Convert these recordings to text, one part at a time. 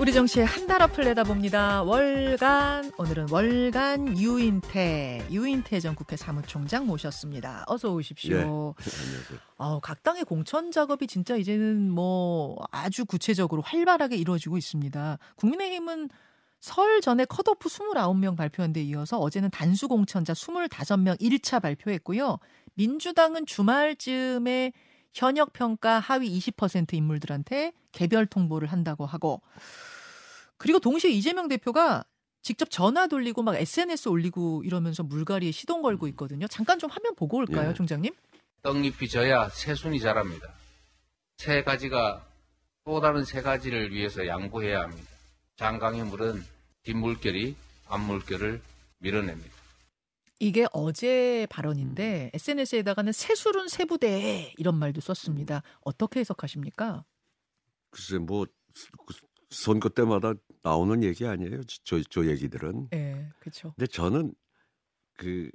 우리 정치의 한 달 앞을 내다봅니다. 월간 오늘은 월간 유인태 유인태 전 국회 사무총장 모셨습니다. 어서 오십시오. 예. 안녕하세요. 어, 각 당의 공천 작업이 진짜 이제는 뭐 아주 구체적으로 활발하게 이루어지고 있습니다. 국민의힘은 설 전에 컷오프 29명 발표한 데 이어서 어제는 단수 공천자 25명 1차 발표했고요. 민주당은 주말쯤에 현역 평가 하위 20% 인물들한테 개별 통보를 한다고 하고 그리고 동시에 이재명 대표가 직접 전화 돌리고 막 SNS 올리고 이러면서 물갈이에 시동 걸고 있거든요. 잠깐 좀 화면 보고 올까요, 예. 총장님? 떡잎이 져야 새순이 자랍니다. 새 가지가 또 다른 새 가지를 위해서 양보해야 합니다. 장강의 물은 뒷물결이 앞물결을 밀어냅니다. 이게 어제 발언인데 SNS에다가는 새술은 새부대 이런 말도 썼습니다. 어떻게 해석하십니까? 글쎄 뭐그 선거 때마다 나오는 얘기 아니에요? 저, 저 얘기들은. 예, 그렇죠. 근데 저는 그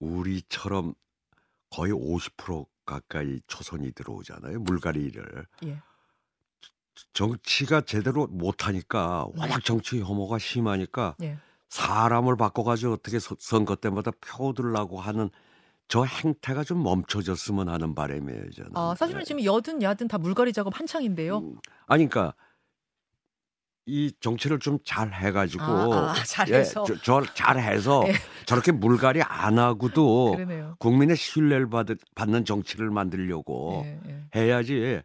우리처럼 거의 50% 가까이 초선이 들어오잖아요. 물갈이를. 예. 정치가 제대로 못하니까 워낙 정치 혐오가 심하니까 예. 사람을 바꿔가지고 어떻게 서- 선거 때마다 표 들라고 하는 저 행태가 좀 멈춰졌으면 하는 바람이에요. 저는. 아, 사실은 네. 지금 여든 야든 다 물갈이 작업 한창인데요. 음, 아니 그러니까 이 정치를 좀 잘 해가지고 아, 아, 잘해서. 예, 저, 저 잘해서 예. 저렇게 물갈이 안 하고도 그러네요. 국민의 신뢰를 받, 받는 정치를 만들려고 예, 예, 해야지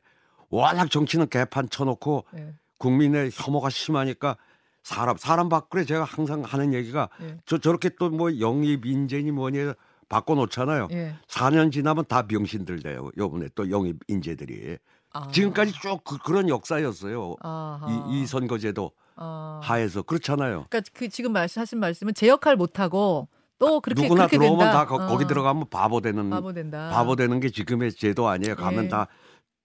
워낙 정치는 개판 쳐놓고 예, 국민의 혐오가 심하니까 사람 사람 밖으로 제가 항상 하는 얘기가 예. 저 저렇게 또 뭐 영입 인재니 뭐니 해서 바꿔놓잖아요. 예. 4년 지나면 다 병신들 돼요. 요번에 또 영입 인재들이 아. 지금까지 쭉 그, 그런 역사였어요. 아하. 이, 이 선거제도 아. 하에서 그렇잖아요. 그러니까 그 지금 말씀하신 말씀은 제 역할 못 하고 또 그렇게 누구나 그렇게 들어오면 된다. 다 거, 기 어, 들어가면 바보 되는 바보 된다. 바보 되는 게 지금의 제도 아니에요. 가면 예. 다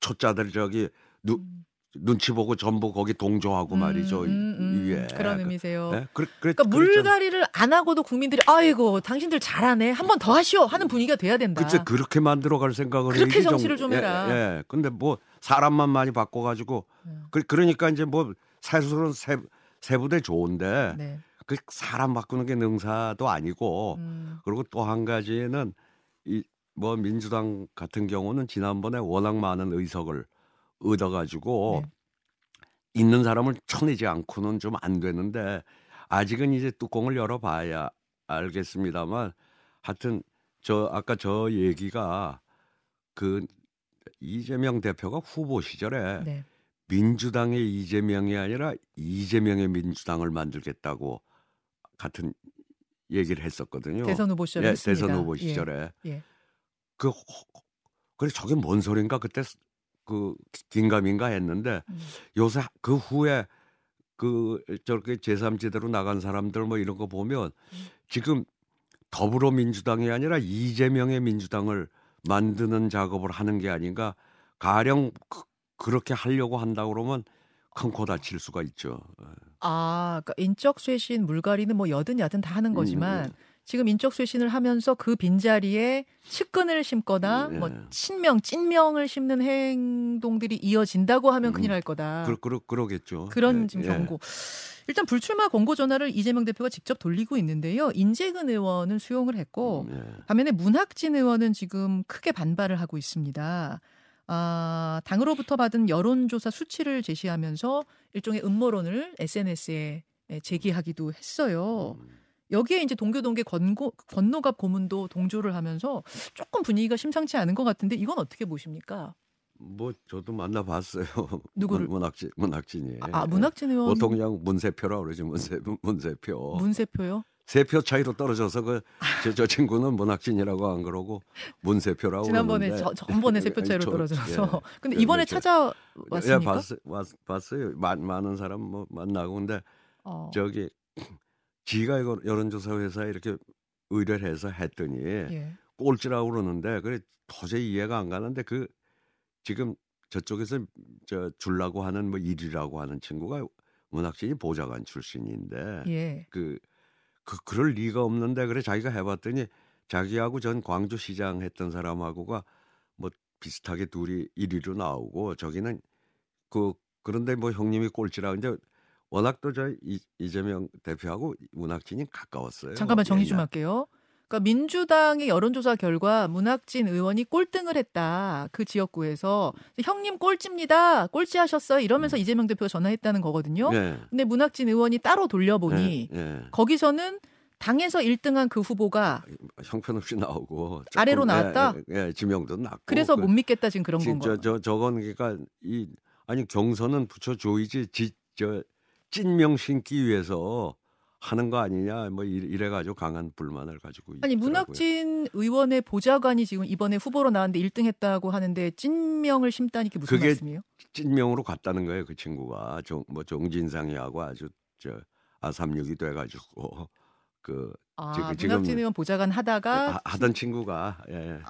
초짜들 저기 누, 음. 눈치 보고 전부 거기 동조하고 말이죠. 음, 음, 음. 위에 그런 의미세요. 네? 그래, 그래, 그러니까 그랬잖아요. 물갈이를 안 하고도 국민들이 아이고 당신들 잘하네 한 번 더 하시오 하는 분위기가 돼야 된다. 그치 그렇게 만들어 갈 생각을 그렇게 정치를 좀 예, 해라. 예. 근데 뭐 사람만 많이 바꿔 가지고 음. 그, 그러니까 이제 뭐 세수는 세 세부대 좋은데 네. 그 사람 바꾸는 게 능사도 아니고 음, 그리고 또 한 가지는 이 뭐 민주당 같은 경우는 지난번에 워낙 많은 의석을 얻어 가지고 네. 있는 사람을 쳐내지 않고는 좀 안 되는데 아직은 이제 뚜껑을 열어봐야 알겠습니다만 하여튼 저 아까 저 얘기가 그 이재명 대표가 후보 시절에 네. 민주당의 이재명이 아니라 이재명의 민주당을 만들겠다고 같은 얘기를 했었거든요. 대선 후보 시절에 예. 대선 후보 예, 시절에 예. 그 허- 그래 저게 뭔 소린가 그때 그 긴가민가 했는데 음. 요새 그 후에 그 저렇게 제3지대로 나간 사람들 뭐 이런 거 보면 음. 지금 더불어민주당이 아니라 이재명의 민주당을 만드는 작업을 하는 게 아닌가 가령 그, 그렇게 하려고 한다 그러면 큰코 다칠 수가 있죠. 아, 그러니까 인적 쇄신 물갈이는 뭐 여든 야든 다 하는 거지만 음, 지금 인적 쇄신을 하면서 그 빈자리에 측근을 심거나 음, 뭐 예. 친명, 찐명을 심는 행동들이 이어진다고 하면 큰일 음, 날 거다. 그러, 그러, 그러겠죠. 그런 예, 지금 예. 경고. 일단 불출마 권고 전화를 이재명 대표가 직접 돌리고 있는데요. 인재근 의원은 수용을 했고 음, 예. 반면에 문학진 의원은 지금 크게 반발을 하고 있습니다. 아, 당으로부터 받은 여론조사 수치를 제시하면서 일종의 음모론을 SNS에 제기하기도 했어요. 음. 여기에 이제 동교 동계 권고, 권노갑 고문도 동조를 하면서 조금 분위기가 심상치 않은 것 같은데 이건 어떻게 보십니까? 뭐 저도 만나봤어요. 누구를? 문- 문학진 문학진이. 아, 문학진 의원 보통 그냥 문세표라 그러지 문세 문세표. 문세표요? 세 표 차이로 떨어져서 그저 저 친구는 문학진이라고 안 그러고 문세표라고 지난번에 그러는데. 저, 전번에 세 표 차이로 저- 떨어져서. 예. 근데 예, 이번에 그렇죠. 찾아왔습니까? 예, 봤, 봤, 봤어요. 많, 많은 사람 뭐 만나고 근데 어. 저기 지가 이거 여론조사 회사에 이렇게 의뢰를 해서 했더니 예. 꼴찌라고 그러는데 그래 도저히 이해가 안 가는데 그 지금 저쪽에서 저 줄라고 하는 뭐 일이라고 하는 친구가 문학진이 보좌관 출신인데 예. 그, 그 그럴 리가 없는데 그래 자기가 해봤더니 자기하고 전 광주시장 했던 사람하고가 뭐 비슷하게 둘이 1위로 나오고 저기는 그 그런데 뭐 형님이 꼴찌라 근데 워낙 또저 이재명 대표하고 문학진이 가까웠어요. 잠깐만 정리 좀. 할게요. 그러니까 민주당의 여론조사 결과 문학진 의원이 꼴등을 했다. 그 지역구에서 형님 꼴찌입니다. 꼴찌하셨어요. 이러면서 음. 이재명 대표가 전화했다는 거거든요. 예. 근데 문학진 의원이 따로 돌려보니 예, 예. 거기서는 당에서 1등한 그 후보가 형편없이 나오고 조금, 아래로 나왔다? 예, 예, 예, 지명도 낮고 그래서 그- 못 믿겠다 지금 그런 지금 건가? 저, 저 저건 그러니까 이 아니 경선은 붙여줘야지 지, 저 찐명 신기 위해서 하는 거 아니냐 뭐 이- 이래 가지고 강한 불만을 가지고 아니 있더라고요. 문학진 의원의 보좌관이 지금 이번에 후보로 나왔는데 1등했다고 하는데 찐명을 심다니 게 무슨 말씀이에요? 찐명으로 갔다는 거예요 그 친구가 종, 뭐 종진상이하고 아주 저 아삼육이 돼가지고 그 아 지금- 지금- 문학진 의원 보좌관 하다가 하- 하던 친구가 예, 예.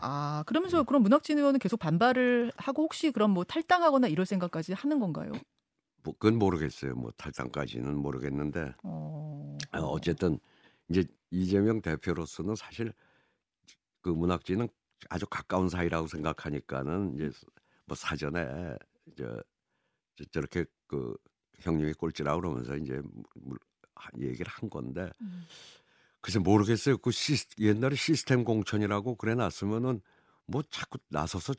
아 그러면서 그럼 문학진 의원은 계속 반발을 하고 혹시 그럼 뭐 탈당하거나 이럴 생각까지 하는 건가요? 뭐 그건 모르겠어요 뭐 탈당까지는 모르겠는데 어, 어, 어쨌든 이제 이재명 대표로서는 사실 그 문학진은 아주 가까운 사이라고 생각하니까는 이제 뭐 사전에 저, 저 저렇게 그 형님이 꼴찌라고 그러면서 이제 얘기를 한 건데 음. 글쎄 모르겠어요. 그 시, 옛날에 시스템 공천이라고 그래 놨으면은 뭐 자꾸 나서서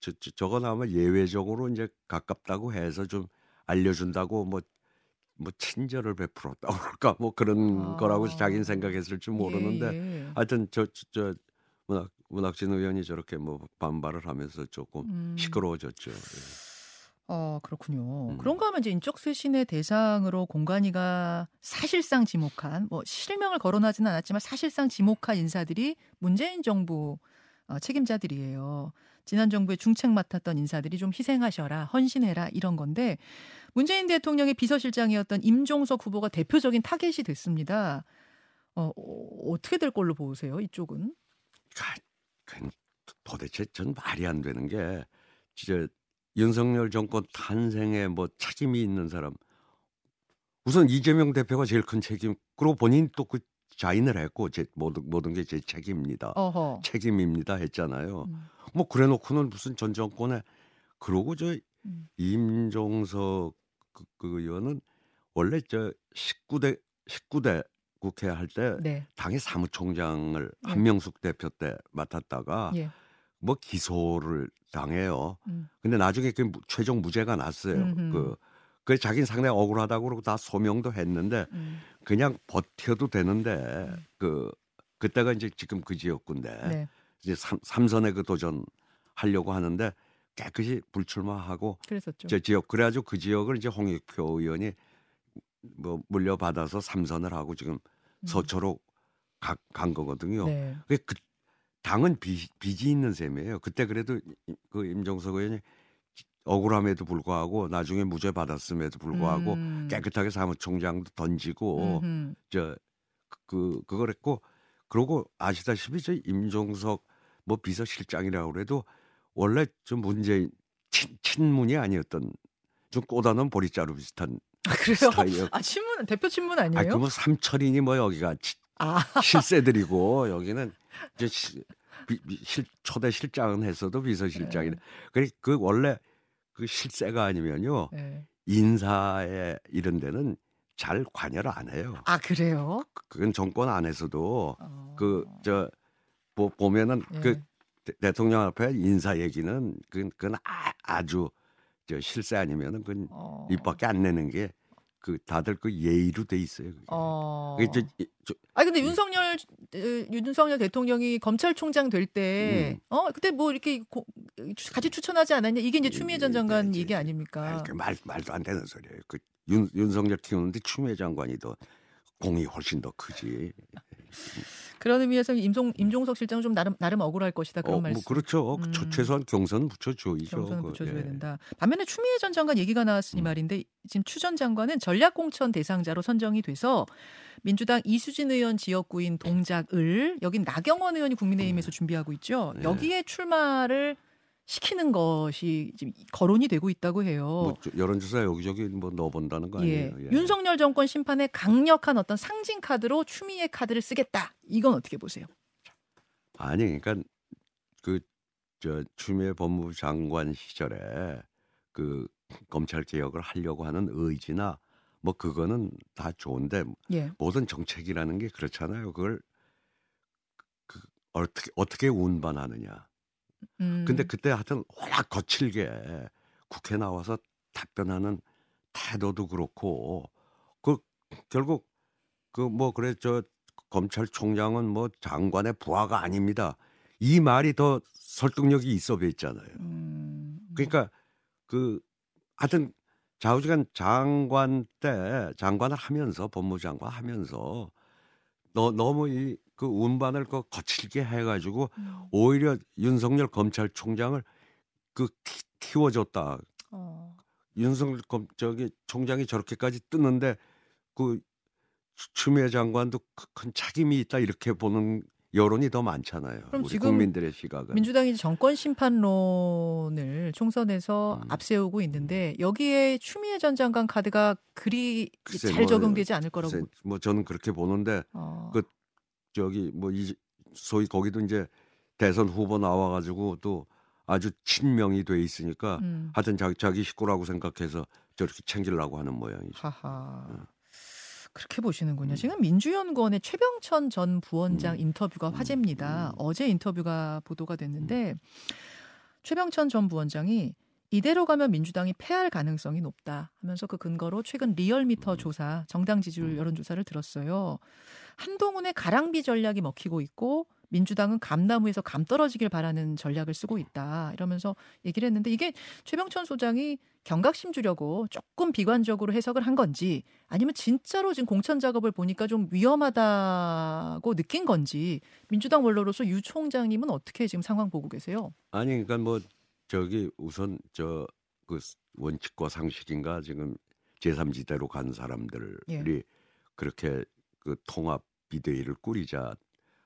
저, 저, 저거 나오면 예외적으로 이제 가깝다고 해서 좀 알려준다고 뭐, 뭐 친절을 베풀었다고 그럴까 뭐 그런 아. 거라고 자기는 생각했을지 모르는데 예, 예. 하여튼 저, 저, 저 문학, 문학진 의원이 저렇게 뭐 반발을 하면서 조금 음. 시끄러워졌죠. 예. 어 그렇군요. 음. 그런가 하면 이제 인적 쇄신의 대상으로 공간이가 사실상 지목한 뭐 실명을 거론하지는 않았지만 사실상 지목한 인사들이 문재인 정부 어, 책임자들이에요. 지난 정부의 중책 맡았던 인사들이 좀 희생하셔라, 헌신해라 이런 건데 문재인 대통령의 비서실장이었던 임종석 후보가 대표적인 타겟이 됐습니다. 어, 어, 어떻게 될 걸로 보세요? 이쪽은? 가- 그 도대체 전 말이 안 되는 게 진짜 윤석열 정권 탄생에 뭐 책임이 있는 사람 우선 이재명 대표가 제일 큰 책임 그리고 본인 또 그 자인을 했고 제 모든 모든 게 제 책임입니다 어허. 책임입니다 했잖아요 음, 뭐 그래놓고는 무슨 전 정권에 그러고 저 음. 임종석 그, 그 의원은 원래 저 19대 19대 국회 할때 네. 당의 사무총장을 네. 한명숙 대표 때 맡았다가 예. 뭐 기소를 당해요. 음. 근데 나중에 그 무- 최종 무죄가 났어요. 음흠. 그, 그 자기는 상당히 억울하다고 그러고 다 소명도 했는데 음. 그냥 버텨도 되는데 그 그때가 이제 지금 그 지역구인데 네. 이제 삼, 삼선에 그 도전 하려고 하는데 깨끗이 불출마하고 그랬었죠. 저 지역 그래가지고 그 지역을 이제 홍익표 의원이 뭐 물려받아서 삼선을 하고 지금 음. 서초로 가, 간 거거든요. 네. 그, 그 당은 빚, 빚이 있는 셈이에요. 그때 그래도 이- 그 임종석 의원이 억울함에도 불구하고 나중에 무죄 받았음에도 불구하고 음. 깨끗하게 사무총장도 던지고 음흠. 저 그 그걸 했고 그러고 아시다시피 저 임종석 뭐 비서실장이라고 그래도 원래 좀 문재인 친, 친문이 아니었던 좀 꼬다는 보리자루 비슷한 아, 그래요? 스타일이에요. 아 친문 대표 친문 아, 아니에요? 그뭐 삼철이니 뭐 여기가 치- 아, 실세들이고 여기는 이제 시, 비, 비- 실, 초대 실장은 했어도 비서실장이네. 그래 그 원래 그 실세가 아니면요 네. 인사에 이런 데는 잘 관여를 안 해요. 아 그래요? 그건 정권 안에서도 어. 그저 보면은 예. 그 대- 대통령 앞에 인사 얘기는 그건, 그건 아, 아주 저 실세 아니면은 그건 어. 입밖에 안 내는 게 그 다들 그 예의로 돼 있어요. 그게. 어. 그게 저, 이- 저, 아니 근데 윤석열 어, 윤석열 대통령이 검찰총장 될 때, 음. 어 그때 뭐 이렇게 고- 같이 추천하지 않았냐? 이게 이제 추미애 전 예, 장관 예, 얘기 예. 아닙니까? 아니, 그 말, 말도 안 되는 소리예요. 그 윤, 윤석열 키우는데 추미애 장관이 더 공이 훨씬 더 크지. 그런 의미에서 임종 임종석 실장은 좀 나름 나름 억울할 것이다 그런 어, 말씀. 뭐 그렇죠. 그 최- 음. 최소한 경선 붙여줘야죠. 경선을 그, 붙여줘야 예. 된다. 반면에 추미애 전 장관 얘기가 나왔으니 음. 말인데 지금 추 전 장관은 전략공천 대상자로 선정이 돼서 민주당 이수진 의원 지역구인 동작을 여긴 나경원 의원이 국민의힘에서 준비하고 있죠. 네. 여기에 출마를 시키는 것이 지금 거론이 되고 있다고 해요. 뭐 저- 여론조사 여기저기 뭐 넣어본다는 거 예. 아니에요? 예. 윤석열 정권 심판에 강력한 어떤 상징 카드로 추미애 카드를 쓰겠다. 이건 어떻게 보세요? 아니 그러니까 그 저 추미애 법무부 장관 시절에 그 검찰 개혁을 하려고 하는 의지나 뭐 그거는 다 좋은데 예. 모든 정책이라는 게 그렇잖아요. 그걸 그 어떻게 어떻게 운반하느냐. 음. 근데 그때 하여튼 워낙 거칠게 국회 나와서 답변하는 태도도 그렇고 그 결국 그 뭐 그래 저 검찰총장은 뭐 장관의 부하가 아닙니다. 이 말이 더 설득력이 있어 보였잖아요. 음. 그러니까 그 하여튼 좌우지간 장관 때 장관을 하면서 법무장관 하면서 너 너무 이 그 운반을 그 거칠게 해가지고 음. 오히려 윤석열 검찰총장을 그 키, 키워줬다. 어. 윤석열 검 저기 총장이 저렇게까지 뜨는데 그 추- 추미애 장관도 크- 큰 책임이 있다 이렇게 보는 여론이 더 많잖아요. 그럼 지금 국민들의 시각은. 민주당이 정권 심판론을 총선에서 음. 앞세우고 있는데 여기에 추미애 전 장관 카드가 그리 잘 뭐, 적용되지 않을 거라고. 글쎄, 뭐 저는 그렇게 보는데 어. 그 저기 뭐 이 소위 거기도 이제 대선 후보 나와가지고 또 아주 친명이 돼 있으니까 음. 하여튼 자기 자기 식구라고 생각해서 저렇게 챙기려고 하는 모양이죠. 하하. 음. 그렇게 보시는군요. 음. 지금 민주연구원의 최병천 전 부원장 음. 인터뷰가 음. 화제입니다. 음. 어제 인터뷰가 보도가 됐는데 최병천 전 부원장이 이대로 가면 민주당이 패할 가능성이 높다 하면서 그 근거로 최근 리얼미터 음. 조사, 정당 지지율 음. 여론조사를 들었어요. 한동훈의 가랑비 전략이 먹히고 있고 민주당은 감나무에서 감 떨어지길 바라는 전략을 쓰고 있다 이러면서 얘기를 했는데 이게 최병천 소장이 경각심 주려고 조금 비관적으로 해석을 한 건지 아니면 진짜로 지금 공천 작업을 보니까 좀 위험하다고 느낀 건지 민주당 원로로서 유 총장님은 어떻게 지금 상황 보고 계세요? 아니 그러니까 뭐 저기 우선 저 그 원칙과 상식인가 지금 제3지대로 간 사람들이 예. 그렇게 그 통합 비대위를 꾸리자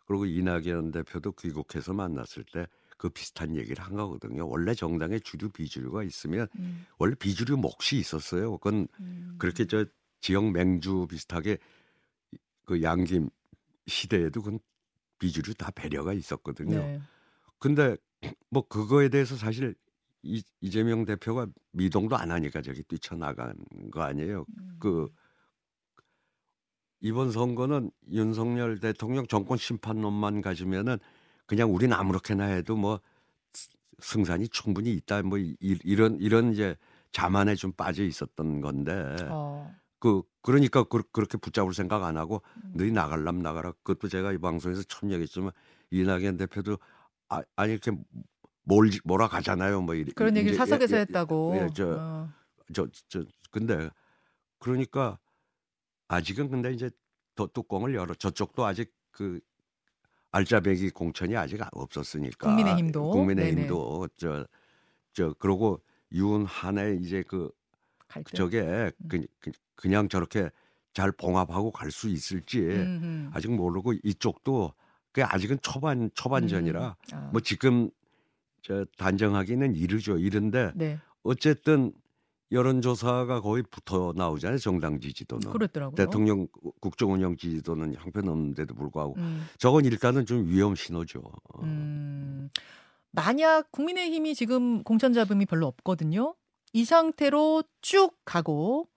그리고 이낙연 대표도 귀국해서 만났을 때 그 비슷한 얘기를 한 거거든요. 원래 정당에 주류 비주류가 있으면 음, 원래 비주류 몫이 있었어요. 그건 음. 그렇게 저 지역 맹주 비슷하게 그 양김 시대에도 그건 비주류 다 배려가 있었거든요. 네. 근데 뭐 그거에 대해서 사실 이, 이재명 대표가 미동도 안 하니까 저기 뛰쳐나간 거 아니에요. 음. 그 이번 선거는 윤석열 대통령 정권 심판론만 가지면은 그냥 우린 아무렇게나 해도 뭐 스- 승산이 충분히 있다 뭐 이, 이런 이런 이제 자만에 좀 빠져 있었던 건데 어. 그 그러니까 그, 렇게 붙잡을 생각 안 하고 음. 너희 나갈람 나가라 그것도 제가 이 방송에서 처음 얘기했지만 이낙연 대표도 아, 아니 이렇게 몰 몰아가잖아요 뭐 이래 그런 얘기를 이제 사석에서 예, 예, 했다고. 예, 저, 어. 저, 저, 근데 그러니까 아직은 근데 이제 더 뚜껑을 열어 저쪽도 아직 그 알짜배기 공천이 아직 없었으니까 국민의힘도. 국민의힘도 저, 저 그러고 윤한의 이제 그 갈등. 저게 그, 그, 그 냥 저렇게 잘 봉합하고 갈 수 있을지 음, 음. 아직 모르고 이쪽도 그 아직은 초반 초반전이라 음. 아. 뭐 지금 저 단정하기는 이르죠 이른데 네. 어쨌든 여론조사가 거의 붙어 나오잖아요 정당 지지도는 그렇더라고요. 대통령 국정운영 지지도는 형편없는데도 불구하고 음. 저건 일단은 좀 위험 신호죠. 어. 음, 만약 국민의힘이 지금 공천 잡음이 별로 없거든요. 이 상태로 쭉 가고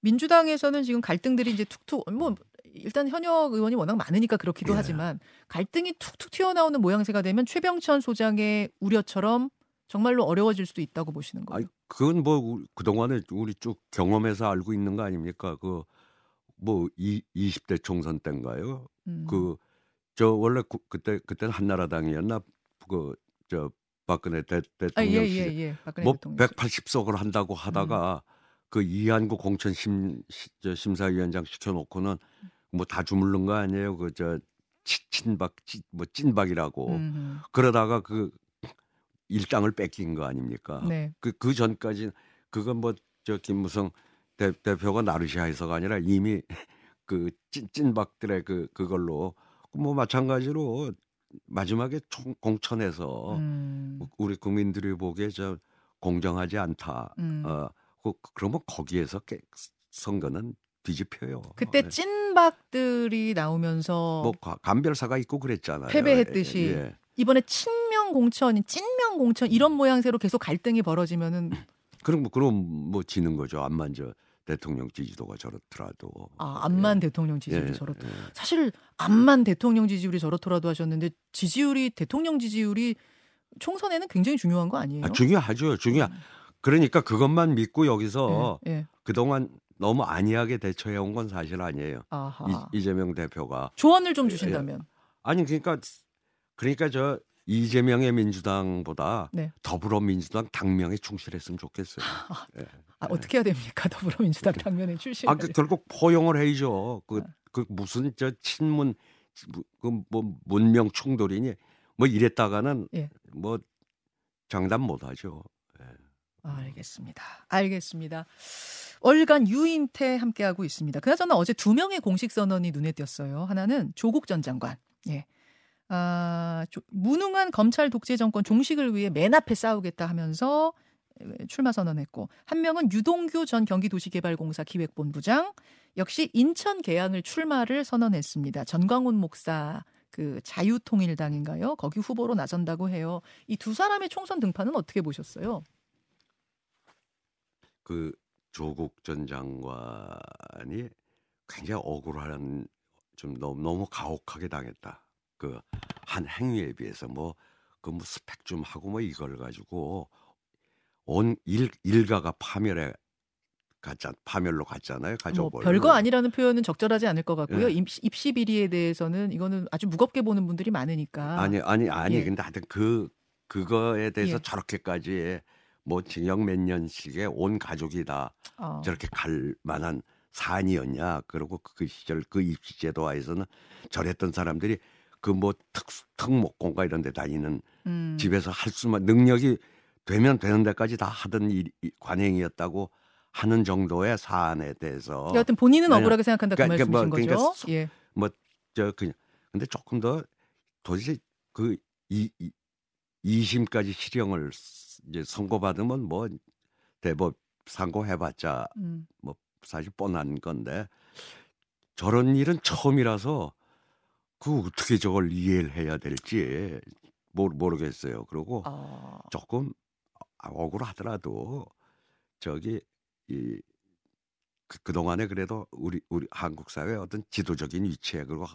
민주당에서는 지금 갈등들이 이제 툭툭 뭐 일단 현역 의원이 워낙 많으니까 그렇기도 예. 하지만 갈등이 툭툭 튀어나오는 모양새가 되면 최병천 소장의 우려처럼 정말로 어려워질 수도 있다고 보시는 거예요. 아니 그건 뭐 그동안에 우리 쭉 경험해서 알고 있는 거 아닙니까? 그 뭐 20대 총선 때인가요? 음. 그저 원래 구- 그때 그때는 한나라당이었나 그 저 박근혜 대, 아, 대통령 예, 예, 예. 박근혜 뭐 대통령. 180석을 한다고 하다가 그 이한구 공천 심 시- 저 심사위원장 시켜놓고는 뭐 다 주물른 거 아니에요? 그저 친박 찐- 뭐 찐박이라고 음, 그러다가 그 일당을 뺏긴 거 아닙니까? 음. 네. 그, 그 전까지 그건 뭐 저 김무성 대, 대표가 나르시아에서가 아니라 이미 그 찐, 찐박들의 그 그걸로 뭐 마찬가지로 마지막에 총, 공천에서 음, 우리 국민들이 보기에 저 공정하지 않다. 음. 어, 그, 그러면 거기에서 깨, 선거는 뒤집혀요. 그때 예. 찐박들이 나오면서 뭐 가- 감별사가 있고 그랬잖아요. 패배했듯이. 예. 이번에 친 명 공천, 찐명 공천 이런 모양새로 계속 갈등이 벌어지면은 그럼 뭐 그럼 뭐 지는 거죠. 안 만져 대통령 지지도가 저렇더라도 아, 암만 예. 대통령 지지율이 예, 저렇다. 예. 사실 암만 대통령 지지율이 저렇더라도 하셨는데 지지율이 대통령 지지율이 총선에는 굉장히 중요한 거 아니에요? 아, 중요하죠. 중요. 음. 그러니까 그것만 믿고 여기서 예, 예. 그동안 너무 안이하게 대처해 온 건 사실 아니에요. 아하. 이, 이재명 대표가 조언을 좀 예, 주신다면. 아니 그러니까 그러니까 저 이재명의 민주당보다 네. 더불어민주당 당명에 충실했으면 좋겠어요. 아, 어떻게 해야 됩니까? 더불어민주당 당면에 출신. 아, 그 결국 포용을 해야죠. 그, 아. 그 무슨 저 친문 그 뭐 문명 충돌이니 뭐 이랬다가는 예. 뭐 장담 못 하죠. 알겠습니다. 알겠습니다. 월간 유인태 함께하고 있습니다. 그나저나 어제 두 명의 공식 선언이 눈에 띄었어요. 하나는 조국 전 장관. 예. 아, 조- 무능한 검찰 독재 정권 종식을 위해 맨 앞에 싸우겠다 하면서 출마 선언했고 한 명은 유동규 전 경기도시개발공사 기획본부장 역시 인천 계양을 출마를 선언했습니다. 전광훈 목사 그 자유통일당인가요? 거기 후보로 나선다고 해요. 이 두 사람의 총선 등판은 어떻게 보셨어요? 그 조국 전 장관이 굉장히 억울한 좀 너무 너무 가혹하게 당했다. 그 한 행위에 비해서 뭐 그뭐 스펙 좀 하고 뭐 이걸 가지고 온 일, 일가가 파멸에 갔자 파멸로 갔잖아요. 뭐 가족을. 별거 아니라는 표현은 적절하지 않을 것 같고요. 예. 입시, 입시 비리에 대해서는 이거는 아주 무겁게 보는 분들이 많으니까. 아니 아니 아니 예. 근데 하여튼 그 그거에 대해서 예. 저렇게까지 뭐 징역 몇 년씩에 온 가족이 다 어. 저렇게 갈 만한 사안이었냐. 그리고 그 시절 그 입시제도하에서는 저랬던 사람들이 그뭐 특수 특목공과 이런 데 다니는 음. 집에서 할 수만 능력이 되면 되는 데까지 다 하던 일, 이- 관행이었다고 하는 정도의 사안에 대해서 여하튼 본인은. 억울하게 생각한다 그 그러니까 말씀이신 뭐, 그러니까 거죠. 소- 예. 저 그냥 근데 조금 더 도대체 그 이, 이 2심까지 실형을 쓰- 이제 선고받으면 뭐 대법 상고해봤자 음. 사실 뻔한 건데 저런 일은 처음이라서 그 어떻게 저걸 이해를 해야 될지 모르, 모르겠어요. 그리고 아. 조금 억울하더라도 저기 이 그, 그동안에 그래도 우리 우리 한국 사회의 어떤 지도적인 위치에 그리고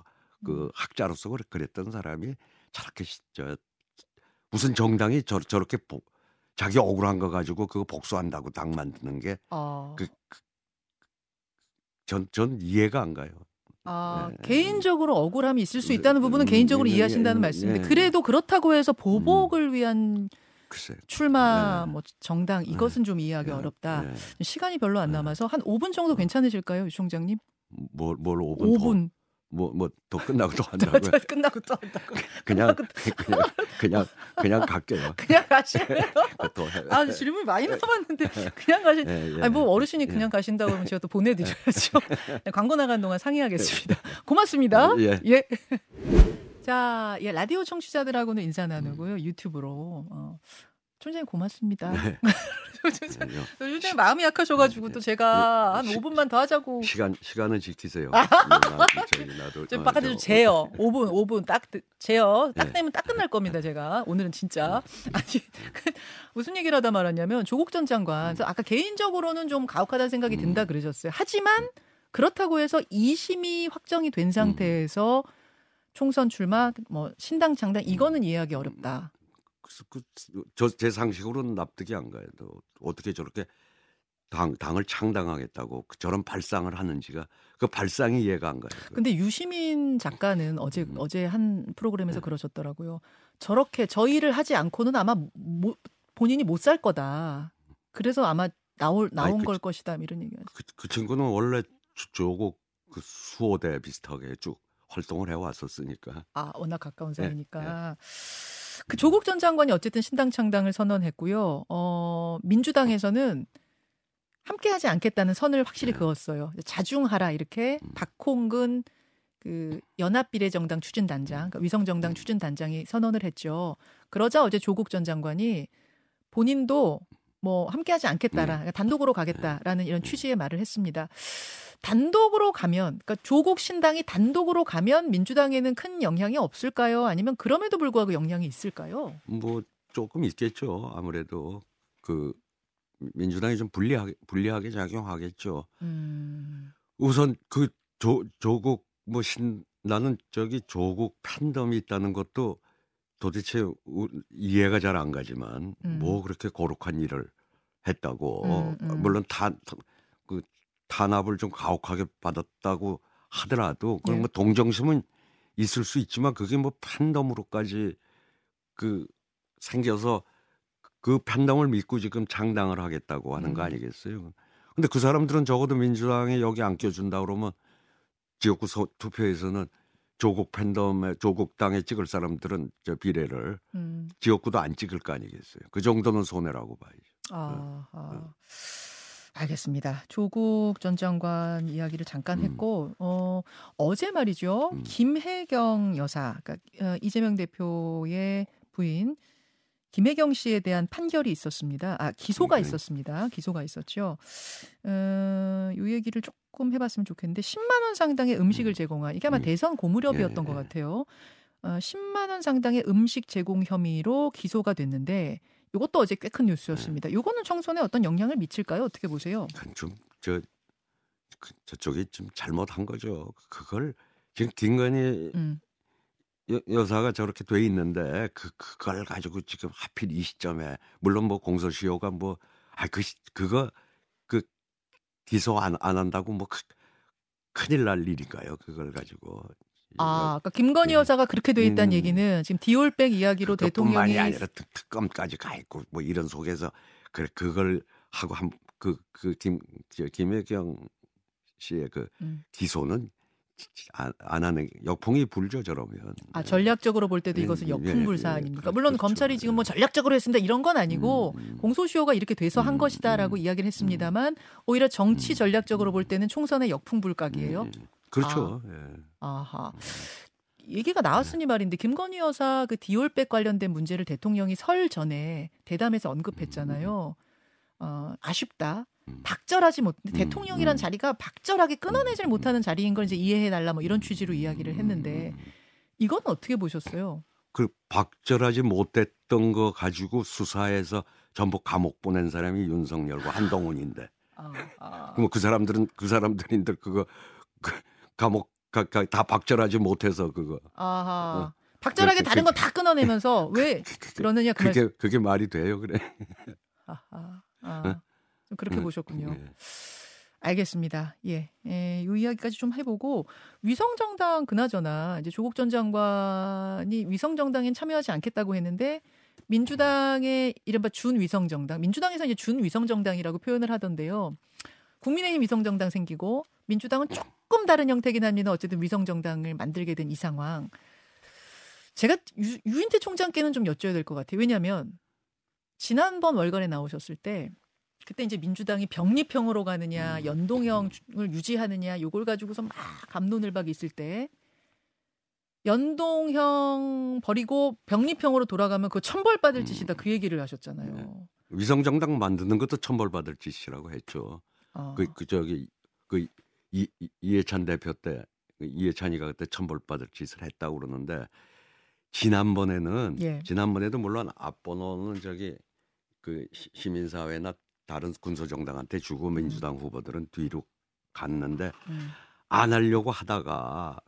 그 학자로서 그랬- 그랬던 사람이 저렇게 시- 저 무슨 정당이 저, 저렇게 복, 자기 억울한 거 가지고 그거 복수한다고 당 만드는 게 아. 그, 전, 전 이해가 안 가요. 아, 예. 개인적으로 억울함이 있을 수 네, 있다는 부분은 음, 개인적으로 예, 예, 이해하신다는 예, 말씀인데 예. 그래도 그렇다고 해서 보복을 위한 글쎄. 출마 네. 뭐 정당 이것은 좀 이해하기 예, 어렵다. 예. 시간이 별로 안 남아서 한 5분 정도 괜찮으실까요, 유 총장님? 뭘, 뭘 5분, 5분. 뭐 뭐 더 끝나고 또 저, 한다고요? 저 끝나고 또 한다고. 그냥 그냥 그냥 그냥 갈게요. 그냥 가실래요? 더 해. 아, 질문이 많이 남았는데 그냥 가시. 예, 예. 아니 뭐 어르신이 예. 그냥 가신다고 하면 제가 또 보내드려야죠. 네, 광고 나간 동안 상의하겠습니다. 고맙습니다. 예. 예. 자, 예, 라디오 청취자들하고는 인사 나누고요. 유튜브로. 어. 총장님 고맙습니다. 네. 아니요. 요즘 마음이 약하셔가지고 또 제가 한 시- 5분만 더 하자고. 시간 시간을 지키세요. 나도, 좀 어, 바깥에서 저- 재요. 5분, 5분 딱 드- 재요. 딱 네. 되면 딱 끝날 겁니다, 제가. 오늘은 진짜. 아니, 그 무슨 얘기를 하다 말았냐면 조국 전 장관. 그래서 아까 개인적으로는 좀 가혹하다는 생각이 든다 음. 그러셨어요. 하지만 그렇다고 해서 2심이 확정이 된 상태에서 총선 출마, 뭐 신당 창당 이거는 이해하기 어렵다. 그, 저 제 상식으로는 납득이 안 가요. 또 어떻게 저렇게 당 당을 창당하겠다고 그 저런 발상을 하는지가 그 발상이 이해가 안 가요. 근데 유시민 작가는 어제 음. 어제 한 프로그램에서 네. 그러셨더라고요. 저렇게 저 일을 하지 않고는 아마 못- 본인이 못 살 거다. 그래서 아마 나올 나온 아니, 그- 걸 것이다 이런 얘기가. 그, 그 친구는 원래 조- 조국 그 수호대 비슷하게 쭉 활동을 해왔었으니까. 아 워낙 가까운 네, 사이니까. 그 조국 전 장관이 어쨌든 신당 창당을 선언했고요. 어 민주당에서는 함께하지 않겠다는 선을 확실히 네. 그었어요. 자중하라 이렇게 음. 박홍근 그 연합비례정당 추진단장, 그러니까 위성정당 음. 추진단장이 선언을 했죠. 그러자 어제 조국 전 장관이 본인도 뭐 함께하지 않겠다라, 음. 그러니까 단독으로 가겠다라는 이런 취지의 말을 했습니다. 단독으로 가면, 그러니까 조국 신당이 단독으로 가면 민주당에는 큰 영향이 없을까요? 아니면 그럼에도 불구하고 영향이 있을까요? 뭐 조금 있겠죠. 아무래도 그 민주당이 좀 불리하게 불리하게 작용하겠죠. 음. 우선 그 조, 조국 뭐 신 나는 저기 조국 팬덤이 있다는 것도 도대체 우, 이해가 잘 안 가지만 음. 뭐 그렇게 거룩한 일을 했다고 음, 음. 물론 탄, 그 탄압을 좀 가혹하게 받았다고 하더라도 그런 예. 뭐 동정심은 있을 수 있지만 그게 뭐 팬덤으로까지 그 생겨서 그 팬덤을 믿고 지금 장당을 하겠다고 하는 거 음. 아니겠어요? 근데 그 사람들은 적어도 민주당에 여기 안 껴준다 그러면 지역구 소- 투표에서는 조국 팬덤에 조국 당에 찍을 사람들은 저 비례를 음. 지역구도 안 찍을 거 아니겠어요? 그 정도는 손해라고 봐야죠. 아, 아. 알겠습니다. 조국 전 장관 이야기를 잠깐 음. 했고 어, 어제 말이죠. 음. 김혜경 여사, 그러니까 어, 이재명 대표의 부인 김혜경 씨에 대한 판결이 있었습니다. 아, 기소가 네. 있었습니다. 기소가 있었죠. 어, 이 얘기를 조금 해봤으면 좋겠는데 10만 원 상당의 음식을 음. 제공한 이게 아마 음. 대선 고무렵이었던 예, 것 예. 같아요. 어, 10만 원 상당의 음식 제공 혐의로 기소가 됐는데 이것도 어제 꽤 큰 뉴스였습니다. 이거는 청소년에 어떤 영향을 미칠까요? 어떻게 보세요? 좀저 그, 저쪽이 좀 잘못한 거죠. 그걸 지금 김건희 음, 여, 여사가 저렇게 돼 있는데 그 그걸 가지고 지금 하필 이 시점에 물론 뭐 공소시효가 뭐 아 그 그거 그 기소 안, 안 한다고 뭐 크, 큰일 날 일인가요? 그걸 가지고 아, 그러니까 김건희 예. 여사가 그렇게 돼 있다는 음. 얘기는 지금 디올백 이야기로 그것뿐만이 대통령이 아니라 특, 특검까지 가 있고 뭐 이런 속에서 그래 그걸 하고 한 그 그 김 김혜경 씨의 그 음. 기소는 안, 안 하는 역풍이 불죠 저러면 아 전략적으로 볼 때도 예, 이것은 예, 역풍불사 예, 아닙니까? 그렇- 물론 그렇죠. 검찰이 지금 뭐 예. 전략적으로 했습니다 이런 건 아니고 음, 음. 공소시효가 이렇게 돼서 한 음, 것이다라고 음, 이야기를 했습니다만 오히려 정치 음. 전략적으로 볼 때는 총선의 역풍불각이에요. 음, 음. 그렇죠. 예. 아하. 얘기가 나왔으니 말인데 김건희 여사 그 디올백 관련된 문제를 대통령이 설 전에 대담에서 언급했잖아요. 어, 아쉽다. 음. 박절하지 못. 음, 대통령이란 음. 자리가 박절하게 끊어내질 음, 못하는 자리인 걸 이제 이해해 달라 뭐 이런 취지로 이야기를 음, 했는데. 이건 어떻게 보셨어요? 그 박절하지 못했던 거 가지고 수사해서 전부 감옥 보낸 사람이 윤석열과 한동훈인데 아, 아. 그럼 그 사람들은 그 사람들인들 그거 그 감옥 가, 가, 다 박절하지 못해서 그거 아하. 어. 박절하게 그- 다른 그- 건다 끊어내면서 왜 그러느냐 그. 그게 그게 말이 돼요 그래 아하. 아, 좀 그렇게 음, 보셨군요. 예. 알겠습니다. 예, 예, 이 이야기까지 좀 해보고 위성정당 그나저나 이제 조국 전 장관이 위성정당엔 참여하지 않겠다고 했는데 민주당의 이른바 준위성정당, 민주당에서 이제 준위성정당이라고 표현을 하던데요. 국민의힘 위성정당 생기고 민주당은 조금 다른 형태긴 합니다. 어쨌든 위성정당을 만들게 된 이 상황. 제가 유, 유인태 총장께는 좀 여쭤야 될 것 같아요. 왜냐하면 지난번 월간에 나오셨을 때 그때 이제 민주당이 병립형으로 가느냐 연동형을 유지하느냐 요걸 가지고서 막 감론을박이 있을 때 연동형 버리고 병립형으로 돌아가면 그거 천벌 받을 짓이다 그 얘기를 하셨잖아요. 위성 정당 만드는 것도 천벌 받을 짓이라고 했죠. 아, 그, 그 저기 그 이, 이- 이해찬 대표 때그 이해찬이가 그때 천벌 받을 짓을 했다고 그러는데 지난번에는 예. 지난번에도 물론 앞번호는 저기 그 시- 시민사회나 다른 군소 정당한테 주고 민주당 후보들은 뒤로 갔는데 음, 안 하려고 하다가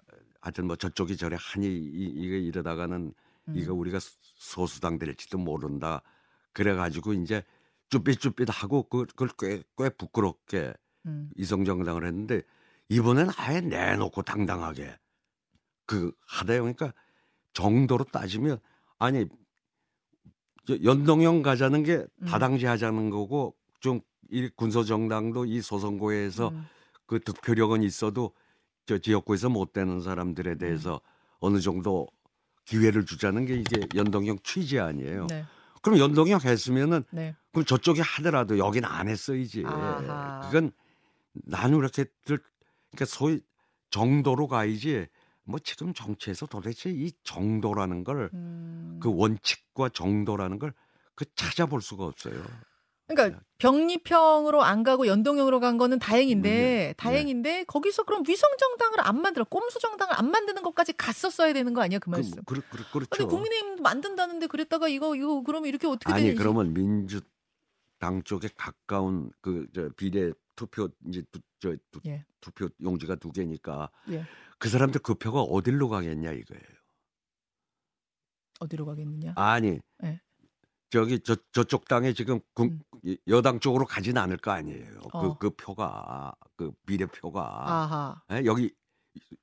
하여튼 뭐 저쪽이 저래 하니 이, 이게 이러다가는 음. 이거 우리가 소- 소수당 될지도 모른다. 그래가지고 이제 쭈삣쭈삣 하고 그- 그걸 꽤, 꽤 부끄럽게 음, 이성정당을 했는데 이번엔 아예 내놓고 당당하게 그 하다요. 그러니까 정도로 따지면 아니 저 연동형 가자는 게 음. 다당제 하자는 거고 좀이 군소 정당도 이 소선거에서 음, 그 득표력은 있어도 저 지역구에서 못 되는 사람들에 음. 대해서 어느 정도 기회를 주자는 게 이게 연동형 취지 아니에요. 네, 그럼 연동형 했으면은 네. 그럼 저쪽이 하더라도 여기는 안 했어야지. 아하. 그건 나는 이렇게들 그러니까 소위 정도로 가야지. 뭐 지금 정치에서 도대체 이 정도라는 걸그 음. 원칙과 정도라는 걸 그 찾아볼 수가 없어요. 그러니까 병립형으로 안 가고 연동형으로 간 거는 다행인데 네. 다행인데 거기서 그럼 위성 정당을 안 만들어 꼼수 정당을 안 만드는 것까지 갔었어야 되는 거 아니야 그 그, 말씀? 그, 그, 근데 그렇죠. 국민의힘 만든다는데 그랬다가 이거 이거 그러면 이렇게 어떻게 아니 되는지 그러면 민주 당 쪽에 가까운 그 저 비례 투표 이제 두, 저 두, 예. 투표 용지가 두 개니까 예. 그 사람들 그 표가 어디로 가겠냐 이거예요. 어디로 가겠느냐? 아니 예. 저기 저 저쪽 당에 지금 국- 음. 여당 쪽으로 가진 않을 거 아니에요. 어. 그그 표가 그 비례표가. 예? 여기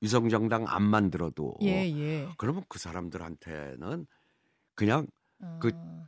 위성정당 안 만들어도 예, 예. 그러면 그 사람들한테는 그냥 그 아,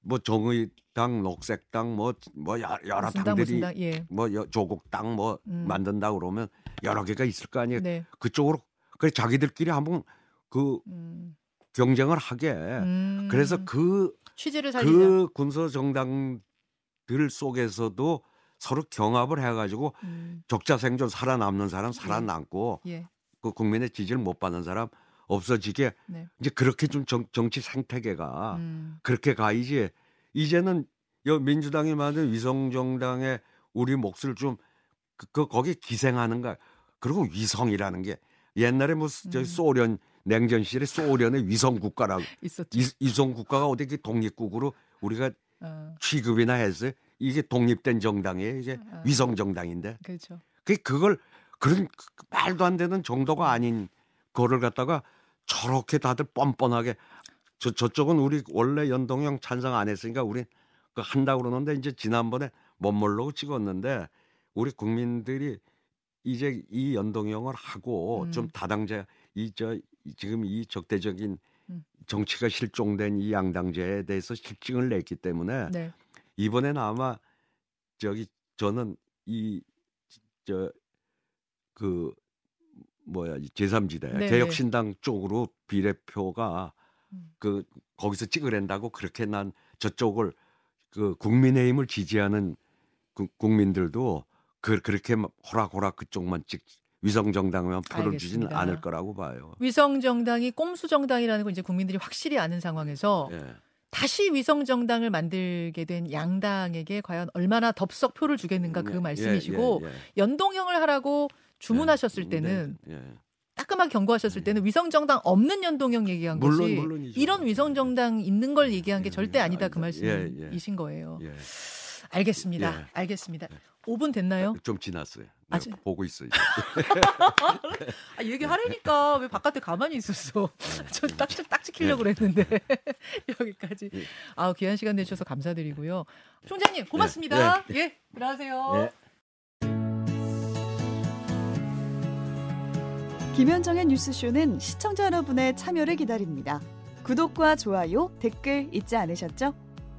뭐 정의당, 녹색당 뭐뭐 여러 무슨 당, 당들이 무슨 당, 예. 뭐 여- 조국당 뭐 음. 만든다 그러면 여러 개가 있을 거 아니에요. 네. 그쪽으로 그래 자기들끼리 한번 그 음. 경쟁을 하게. 음. 예. 그래서 그 취지를 살리자. 그 군소 정당들 속에서도 서로 경합을 해가지고 음. 적자 생존 살아남는 사람 살아남고 예. 그 국민의 지지를 못 받는 사람 없어지게 네. 이제 그렇게 좀 정, 정치 생태계가 음. 그렇게 가야지 이제는 여 민주당이 만든 위성 정당의 우리 몫을 좀 그, 그 거기 기생하는 거야. 그리고 위성이라는 게 옛날에 뭐저 음. 소련 냉전 시절에 소련의 위성 국가라고 있었죠. 이- 위성 국가가 어디 그 독립국으로 우리가 아, 취급이나 했어요. 이게 독립된 정당이에요. 이게 아. 위성 정당인데 그렇죠. 그 그걸 그런 그- 그 말도 안 되는 정도가 아닌 거를 갖다가 저렇게 다들 뻔뻔하게 저 저쪽은 우리 원래 연동형 찬성 안 했으니까 우리 그 한다고 그러는데 이제 지난번에 멋모르고 찍었는데 우리 국민들이 이제 이 연동형을 하고 음. 좀 다당제 이 저 지금 이 적대적인 음. 정치가 실종된 이 양당제에 대해서 실증을 냈기 때문에 네. 이번에는 아마 저기 저는 이 저 그 뭐야 이 제3지대 네, 개혁신당 쪽으로 비례표가 음. 그 거기서 찍으랜다고 그렇게 난 저쪽을 그 국민의힘을 지지하는 구- 국민들도 그 그렇게 막 호락호락 그쪽만 찍 위성 정당만 표를 주지는 알겠습니다. 않을 거라고 봐요. 위성 정당이 꼼수 정당이라는 걸 이제 국민들이 확실히 아는 상황에서 예. 다시 위성 정당을 만들게 된 양당에게 과연 얼마나 덥석 표를 주겠는가 그 예, 말씀이시고 예, 예, 예. 연동형을 하라고 주문하셨을 네, 때는 네, 예. 따끔하게 경고하셨을 때는 위성 정당 없는 연동형 얘기한 물론, 것이 물론이죠. 이런 위성 정당 있는 걸 얘기한 게 예, 절대 아니다 그 예, 말씀이신 예. 거예요. 예. 알겠습니다. 예. 알겠습니다. 5분 됐나요? 좀 지났어요. 아, 지- 보고 있어요. 아, 얘기하라니까 왜 바깥에 가만히 있었어. 저딱 딱 지키려고 그랬는데 여기까지. 예. 아 귀한 시간 내주셔서 감사드리고요. 총장님 고맙습니다. 예, 들어가세요. 예. 김현정의 뉴스쇼는 시청자 여러분의 참여를 기다립니다. 구독과 좋아요, 댓글 잊지 않으셨죠?